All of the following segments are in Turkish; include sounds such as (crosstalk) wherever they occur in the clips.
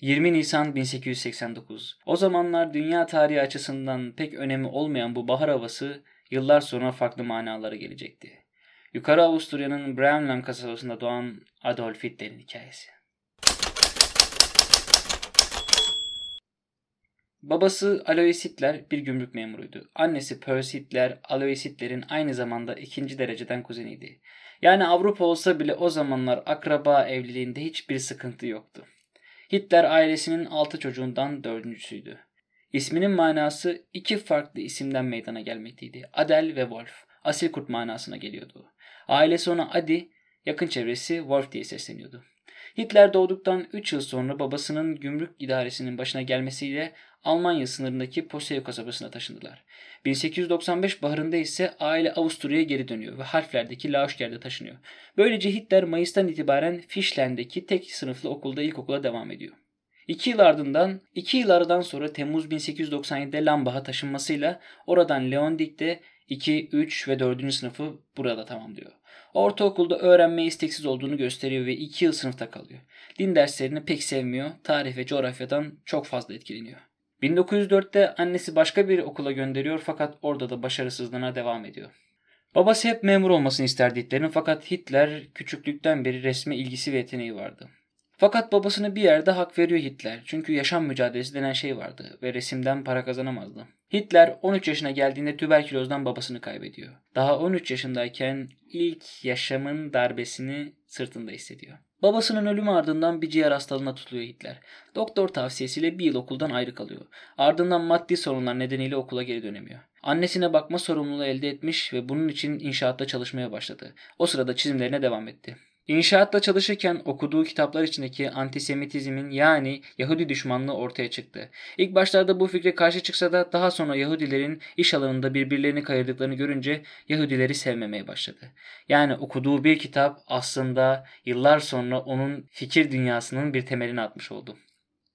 20 Nisan 1889. O zamanlar dünya tarihi açısından pek önemi olmayan bu bahar havası yıllar sonra farklı manalara gelecekti. Yukarı Avusturya'nın Bremenland kasabasında doğan Adolf Hitler'in hikayesi. Babası Alois Hitler bir gümrük memuruydu. Annesi Percy Hitler, Alois Hitler'in aynı zamanda ikinci dereceden kuzeniydi. Yani Avrupa olsa bile o zamanlar akraba evliliğinde hiçbir sıkıntı yoktu. Hitler ailesinin altı çocuğundan dördüncüsüydü. İsminin manası iki farklı isimden meydana gelmekteydi. Adel ve Wolf. Asil kurt manasına geliyordu. Ailesi ona Adi, yakın çevresi Wolf diye sesleniyordu. Hitler doğduktan 3 yıl sonra babasının gümrük idaresinin başına gelmesiyle Almanya sınırındaki Poseo kasabasına taşındılar. 1895 baharında ise aile Avusturya'ya geri dönüyor ve harflerdeki Lauscher'de taşınıyor. Böylece Hitler Mayıs'tan itibaren Fischland'deki tek sınıflı okulda ilkokula devam ediyor. İki yıl ardından, iki yıl aradan sonra Temmuz 1897'de Lambach'a taşınmasıyla oradan Leondik'te 2, 3 ve 4. sınıfı burada tamamlıyor. Ortaokulda öğrenmeye isteksiz olduğunu gösteriyor ve 2 yıl sınıfta kalıyor. Din derslerini pek sevmiyor, tarih ve coğrafyadan çok fazla etkileniyor. 1904'te annesi başka bir okula gönderiyor fakat orada da başarısızlığına devam ediyor. Babası hep memur olmasını isterdi Hitler'in fakat Hitler küçüklükten beri resme ilgisi ve yeteneği vardı. Fakat babasına bir yerde hak veriyor Hitler. Çünkü yaşam mücadelesi denen şey vardı ve resimden para kazanamazdı. Hitler 13 yaşına geldiğinde tüberkülozdan babasını kaybediyor. Daha 13 yaşındayken ilk yaşamın darbesini sırtında hissediyor. Babasının ölümü ardından bir ciğer hastalığına tutuluyor Hitler. Doktor tavsiyesiyle bir yıl okuldan ayrı kalıyor. Ardından maddi sorunlar nedeniyle okula geri dönemiyor. Annesine bakma sorumluluğu elde etmiş ve bunun için inşaatta çalışmaya başladı. O sırada çizimlerine devam etti. İnşaatta çalışırken okuduğu kitaplar içindeki antisemitizmin yani Yahudi düşmanlığı ortaya çıktı. İlk başlarda bu fikre karşı çıksa da daha sonra Yahudilerin iş alanında birbirlerini kayırdıklarını görünce Yahudileri sevmemeye başladı. Yani okuduğu bir kitap aslında yıllar sonra onun fikir dünyasının bir temelini atmış oldu.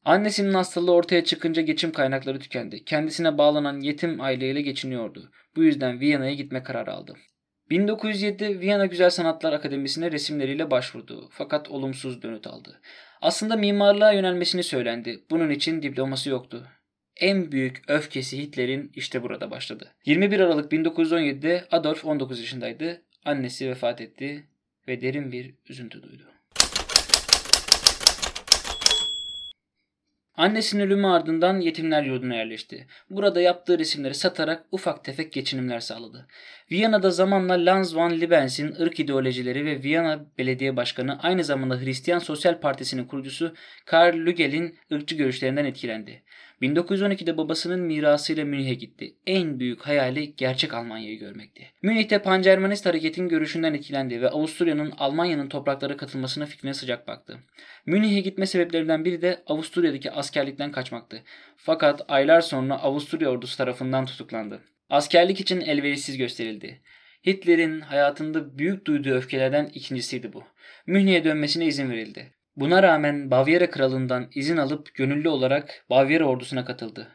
Annesinin hastalığı ortaya çıkınca geçim kaynakları tükendi. Kendisine bağlanan yetim aileyle geçiniyordu. Bu yüzden Viyana'ya gitme kararı aldı. 1907'de Viyana Güzel Sanatlar Akademisi'ne resimleriyle başvurdu fakat olumsuz dönüt aldı. Aslında mimarlığa yönelmesini söylendi. Bunun için diploması yoktu. En büyük öfkesi Hitler'in işte burada başladı. 21 Aralık 1917'de Adolf 19 yaşındaydı. Annesi vefat etti ve derin bir üzüntü duydu. Annesinin ölümü ardından yetimler yurduna yerleşti. Burada yaptığı resimleri satarak ufak tefek geçinimler sağladı. Viyana'da zamanla Lanz van Liebens'in ırk ideolojileri ve Viyana Belediye Başkanı aynı zamanda Hristiyan Sosyal Partisi'nin kurucusu Karl Lügel'in ırkçı görüşlerinden etkilendi. 1912'de babasının mirasıyla Münih'e gitti. En büyük hayali gerçek Almanya'yı görmekti. Münih'te Pangermanist hareketin görüşünden etkilendi ve Avusturya'nın Almanya'nın topraklara katılmasına fikrine sıcak baktı. Münih'e gitme sebeplerinden biri de Avusturya'daki askerlikten kaçmaktı. Fakat aylar sonra Avusturya ordusu tarafından tutuklandı. Askerlik için elverişsiz gösterildi. Hitler'in hayatında büyük duyduğu öfkelerden ikincisiydi bu. Münih'e dönmesine izin verildi. Buna rağmen Bavyera kralından izin alıp gönüllü olarak Bavyera ordusuna katıldı.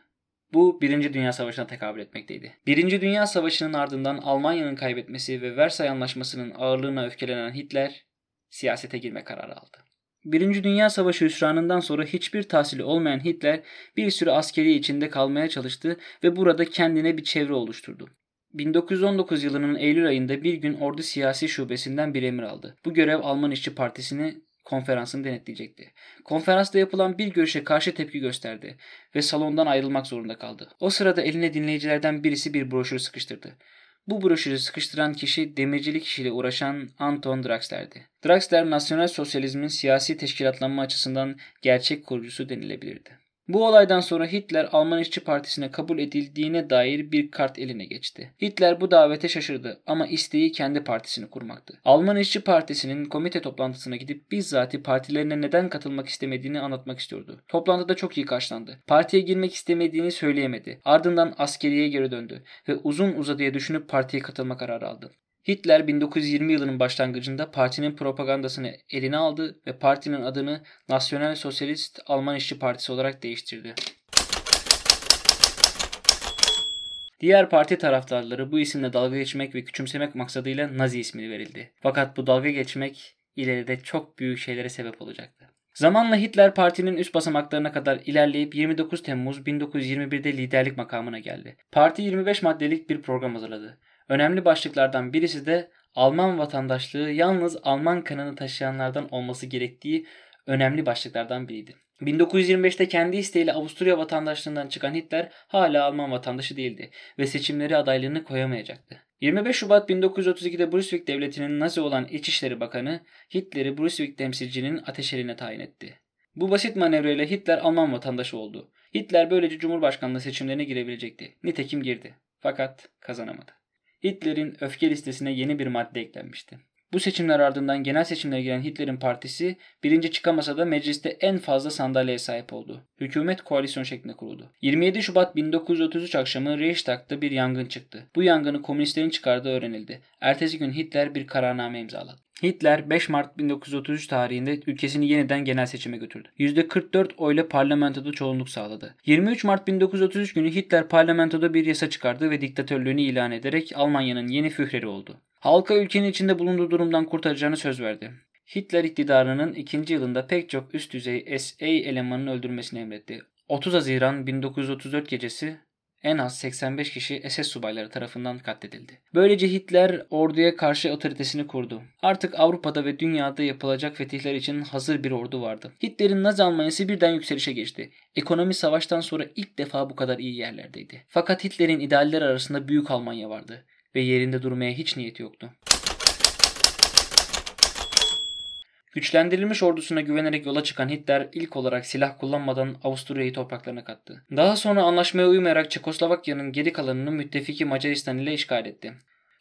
Bu Birinci Dünya Savaşı'na tekabül etmekteydi. Birinci Dünya Savaşı'nın ardından Almanya'nın kaybetmesi ve Versay Anlaşması'nın ağırlığına öfkelenen Hitler siyasete girme kararı aldı. Birinci Dünya Savaşı hüsranından sonra hiçbir tahsili olmayan Hitler bir süre askeri içinde kalmaya çalıştı ve burada kendine bir çevre oluşturdu. 1919 yılının Eylül ayında bir gün ordu siyasi şubesinden bir emir aldı. Bu görev Alman İşçi Partisi'ni konferansını denetleyecekti. Konferansta yapılan bir görüşe karşı tepki gösterdi ve salondan ayrılmak zorunda kaldı. O sırada eline dinleyicilerden birisi bir broşürü sıkıştırdı. Bu broşürü sıkıştıran kişi demircilik işiyle uğraşan Anton Draxler'di. Draxler, nasyonel sosyalizmin siyasi teşkilatlanma açısından gerçek kurucusu denilebilirdi. Bu olaydan sonra Hitler Alman İşçi Partisi'ne kabul edildiğine dair bir kart eline geçti. Hitler bu davete şaşırdı ama isteği kendi partisini kurmaktı. Alman İşçi Partisi'nin komite toplantısına gidip bizzati partilerine neden katılmak istemediğini anlatmak istiyordu. Toplantıda çok iyi karşılandı. Partiye girmek istemediğini söyleyemedi. Ardından askeriye geri döndü ve uzun uzadıya düşünüp partiye katılma kararı aldı. Hitler 1920 yılının başlangıcında partinin propagandasını eline aldı ve partinin adını Nasyonel Sosyalist Alman İşçi Partisi olarak değiştirdi. Diğer parti taraftarları bu isimle dalga geçmek ve küçümsemek maksadıyla Nazi ismini verildi. Fakat bu dalga geçmek ileride çok büyük şeylere sebep olacaktı. Zamanla Hitler partinin üst basamaklarına kadar ilerleyip 29 Temmuz 1921'de liderlik makamına geldi. Parti 25 maddelik bir program hazırladı. Önemli başlıklardan birisi de Alman vatandaşlığı yalnız Alman kanını taşıyanlardan olması gerektiği önemli başlıklardan biriydi. 1925'te kendi isteğiyle Avusturya vatandaşlığından çıkan Hitler hala Alman vatandaşı değildi ve seçimleri adaylığını koyamayacaktı. 25 Şubat 1932'de Brunswick Devleti'nin Nazi olan İçişleri Bakanı Hitler'i Brunswick temsilcinin ateşeline tayin etti. Bu basit manevrayla Hitler Alman vatandaşı oldu. Hitler böylece Cumhurbaşkanlığı seçimlerine girebilecekti. Nitekim girdi. Fakat kazanamadı. Hitler'in öfke listesine yeni bir madde eklenmişti. Bu seçimler ardından genel seçimlere giren Hitler'in partisi birinci çıkamasa da mecliste en fazla sandalyeye sahip oldu. Hükümet koalisyon şeklinde kuruldu. 27 Şubat 1933 akşamı Reichstag'da bir yangın çıktı. Bu yangını komünistlerin çıkardığı öğrenildi. Ertesi gün Hitler bir kararname imzaladı. Hitler 5 Mart 1933 tarihinde ülkesini yeniden genel seçime götürdü. %44 oyla parlamentoda çoğunluk sağladı. 23 Mart 1933 günü Hitler parlamentoda bir yasa çıkardı ve diktatörlüğünü ilan ederek Almanya'nın yeni führeri oldu. Halka ülkenin içinde bulunduğu durumdan kurtaracağını söz verdi. Hitler iktidarının ikinci yılında pek çok üst düzey SA elemanının öldürmesini emretti. 30 Haziran 1934 gecesi en az 85 kişi SS subayları tarafından katledildi. Böylece Hitler orduya karşı otoritesini kurdu. Artık Avrupa'da ve dünyada yapılacak fetihler için hazır bir ordu vardı. Hitler'in Nazi Almanyası birden yükselişe geçti. Ekonomi savaştan sonra ilk defa bu kadar iyi yerlerdeydi. Fakat Hitler'in idealleri arasında Büyük Almanya vardı ve yerinde durmaya hiç niyeti yoktu. Güçlendirilmiş ordusuna güvenerek yola çıkan Hitler ilk olarak silah kullanmadan Avusturya'yı topraklarına kattı. Daha sonra anlaşmaya uymayarak Çekoslovakya'nın geri kalanını müttefiki Macaristan ile işgal etti.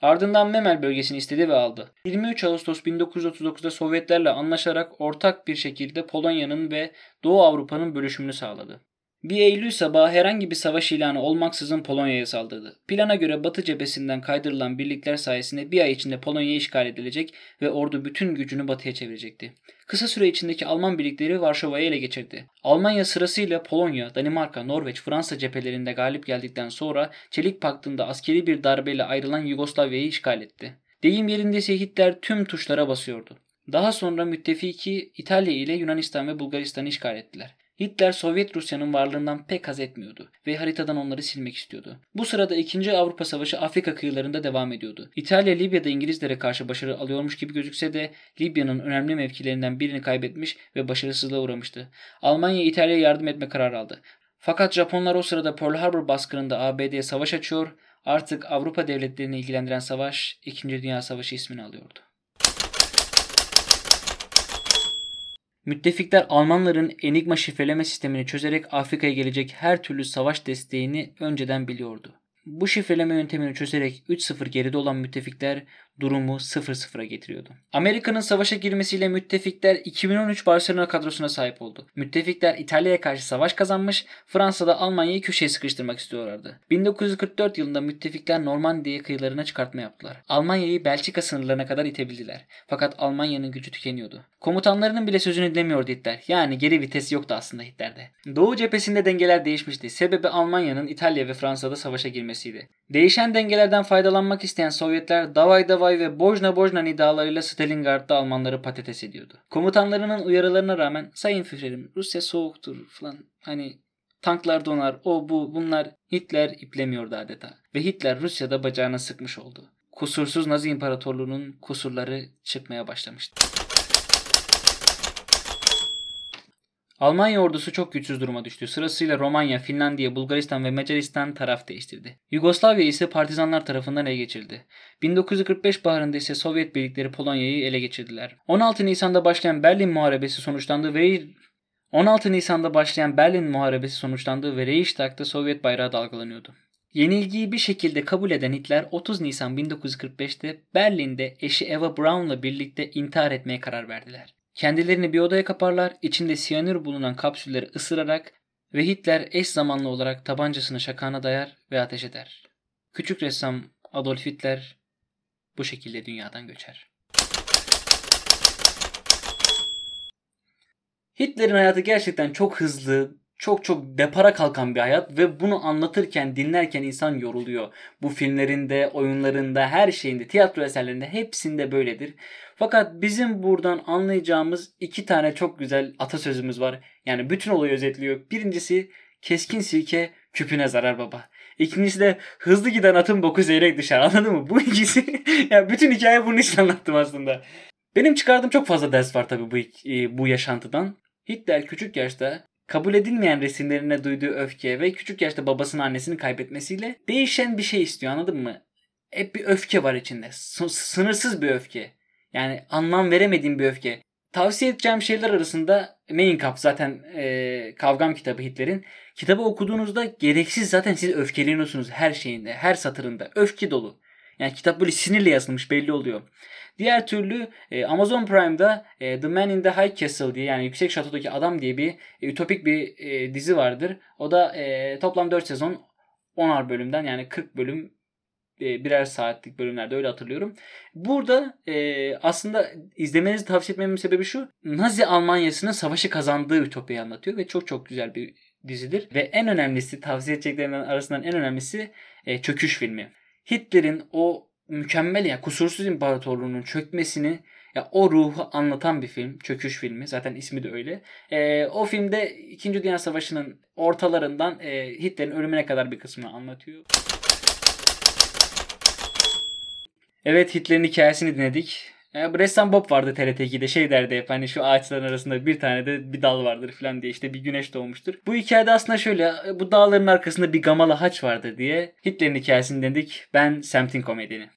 Ardından Memel bölgesini istedi ve aldı. 23 Ağustos 1939'da Sovyetlerle anlaşarak ortak bir şekilde Polonya'nın ve Doğu Avrupa'nın bölüşümünü sağladı. Bir Eylül sabahı herhangi bir savaş ilanı olmaksızın Polonya'ya saldırdı. Plana göre Batı cephesinden kaydırılan birlikler sayesinde bir ay içinde Polonya işgal edilecek ve ordu bütün gücünü batıya çevirecekti. Kısa süre içindeki Alman birlikleri Varşova'yı ele geçirdi. Almanya sırasıyla Polonya, Danimarka, Norveç, Fransa cephelerinde galip geldikten sonra Çelik Paktı'nda askeri bir darbeyle ayrılan Yugoslavya'yı işgal etti. Deyim yerindeyse Hitler tüm tuşlara basıyordu. Daha sonra müttefiki İtalya ile Yunanistan ve Bulgaristan'ı işgal ettiler. Hitler Sovyet Rusya'nın varlığından pek haz etmiyordu ve haritadan onları silmek istiyordu. Bu sırada 2. Avrupa Savaşı Afrika kıyılarında devam ediyordu. İtalya Libya'da İngilizlere karşı başarı alıyormuş gibi gözükse de Libya'nın önemli mevkilerinden birini kaybetmiş ve başarısızlığa uğramıştı. Almanya İtalya'ya yardım etme kararı aldı. Fakat Japonlar o sırada Pearl Harbor baskınında ABD'ye savaş açıyor, artık Avrupa devletlerini ilgilendiren savaş 2. Dünya Savaşı ismini alıyordu. Müttefikler Almanların Enigma şifreleme sistemini çözerek Afrika'ya gelecek her türlü savaş desteğini önceden biliyordu. Bu şifreleme yöntemini çözerek 3-0 geride olan müttefikler durumu 0-0'a getiriyordu. Amerika'nın savaşa girmesiyle müttefikler 2013 Barcelona kadrosuna sahip oldu. Müttefikler İtalya'ya karşı savaş kazanmış, Fransa'da Almanya'yı köşeye sıkıştırmak istiyorlardı. 1944 yılında müttefikler Normandiya kıyılarına çıkartma yaptılar. Almanya'yı Belçika sınırlarına kadar itebildiler. Fakat Almanya'nın gücü tükeniyordu. Komutanlarının bile sözünü dinlemiyordu Hitler. Yani geri vites yoktu aslında Hitler'de. Doğu cephesinde dengeler değişmişti. Sebebi Almanya'nın İtalya ve Fransa'da savaşa girmesiydi. Değişen dengelerden faydalanmak isteyen Sovyetler davay davay Tuvay ve Bojna Bojna nidalarıyla Stalingrad'da Almanları patates ediyordu. Komutanlarının uyarılarına rağmen Sayın Führerim Rusya soğuktur falan hani tanklar donar o bu bunlar Hitler iplemiyordu adeta. Ve Hitler Rusya'da bacağına sıkmış oldu. Kusursuz Nazi İmparatorluğu'nun kusurları çıkmaya başlamıştı. Almanya ordusu çok güçsüz duruma düştü. Sırasıyla Romanya, Finlandiya, Bulgaristan ve Macaristan taraf değiştirdi. Yugoslavya ise partizanlar tarafından ele geçirildi. 1945 baharında ise Sovyet birlikleri Polonya'yı ele geçirdiler. 16 Nisan'da başlayan Berlin Muharebesi sonuçlandı ve 16 Nisan'da başlayan Berlin Muharebesi sonuçlandı ve Reichstag'da Sovyet bayrağı dalgalanıyordu. Yenilgiyi bir şekilde kabul eden Hitler 30 Nisan 1945'te Berlin'de eşi Eva Braun'la birlikte intihar etmeye karar verdiler. Kendilerini bir odaya kaparlar, içinde siyanür bulunan kapsülleri ısırarak ve Hitler eş zamanlı olarak tabancasını şakağına dayar ve ateş eder. Küçük ressam Adolf Hitler bu şekilde dünyadan göçer. Hitler'in hayatı gerçekten çok hızlı, çok çok depara kalkan bir hayat ve bunu anlatırken dinlerken insan yoruluyor. Bu filmlerinde, oyunlarında, her şeyinde, tiyatro eserlerinde hepsinde böyledir. Fakat bizim buradan anlayacağımız iki tane çok güzel atasözümüz var. Yani bütün olayı özetliyor. Birincisi keskin sirke küpüne zarar baba. İkincisi de hızlı giden atın boku zeyrek dışarı (laughs) anladın mı? Bu ikisi (laughs) yani bütün hikaye bunun için anlattım aslında. Benim çıkardığım çok fazla ders var tabii bu, e, bu yaşantıdan. Hitler küçük yaşta kabul edilmeyen resimlerine duyduğu öfke ve küçük yaşta babasını annesini kaybetmesiyle değişen bir şey istiyor anladın mı? Hep bir öfke var içinde. S- sınırsız bir öfke. Yani anlam veremediğim bir öfke. Tavsiye edeceğim şeyler arasında Mein Kampf zaten e, kavgam kitabı Hitler'in. Kitabı okuduğunuzda gereksiz zaten siz öfkeleniyorsunuz her şeyinde, her satırında. Öfke dolu. Yani kitap böyle sinirle yazılmış belli oluyor. Diğer türlü e, Amazon Prime'da e, The Man in the High Castle diye yani Yüksek Şato'daki Adam diye bir e, ütopik bir e, dizi vardır. O da toplam 4 sezon 10'ar bölümden yani 40 bölüm birer saatlik bölümlerde öyle hatırlıyorum. Burada aslında izlemenizi tavsiye etmemin sebebi şu. Nazi Almanyası'nın savaşı kazandığı Ütopya'yı anlatıyor ve çok çok güzel bir dizidir. Ve en önemlisi tavsiye edeceklerimden arasından en önemlisi Çöküş filmi. Hitler'in o mükemmel ya yani kusursuz imparatorluğunun çökmesini ya o ruhu anlatan bir film. Çöküş filmi. Zaten ismi de öyle. E, o filmde 2. Dünya Savaşı'nın ortalarından e, Hitler'in ölümüne kadar bir kısmını anlatıyor. Evet Hitler'in hikayesini dinledik. Ya, bu ressam Bob vardı TRT2'de şey derdi hep hani şu ağaçların arasında bir tane de bir dal vardır falan diye işte bir güneş doğmuştur. Bu hikayede aslında şöyle bu dağların arkasında bir gamalı haç vardır diye Hitler'in hikayesini dedik. Ben semtin komedyeni.